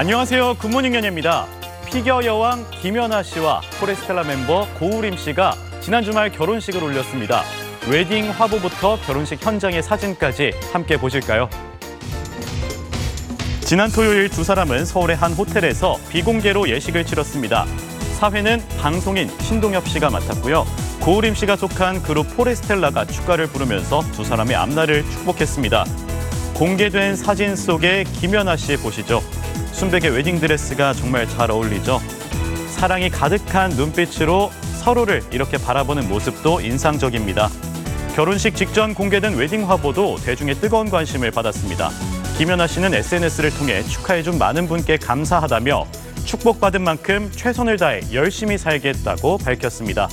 안녕하세요. 굿모닝 연예입니다. 피겨 여왕 김연아 씨와 포레스텔라 멤버 고우림 씨가 지난 주말 결혼식을 올렸습니다. 웨딩 화보부터 결혼식 현장의 사진까지 함께 보실까요? 지난 토요일 두 사람은 서울의 한 호텔에서 비공개로 예식을 치렀습니다. 사회는 방송인 신동엽 씨가 맡았고요. 고우림 씨가 속한 그룹 포레스텔라가 축가를 부르면서 두 사람의 앞날을 축복했습니다. 공개된 사진 속의 김연아 씨 보시죠. 순백의 웨딩드레스가 정말 잘 어울리죠. 사랑이 가득한 눈빛으로 서로를 이렇게 바라보는 모습도 인상적입니다. 결혼식 직전 공개된 웨딩 화보도 대중의 뜨거운 관심을 받았습니다. 김연아 씨는 SNS를 통해 축하해준 많은 분께 감사하다며 축복받은 만큼 최선을 다해 열심히 살겠다고 밝혔습니다.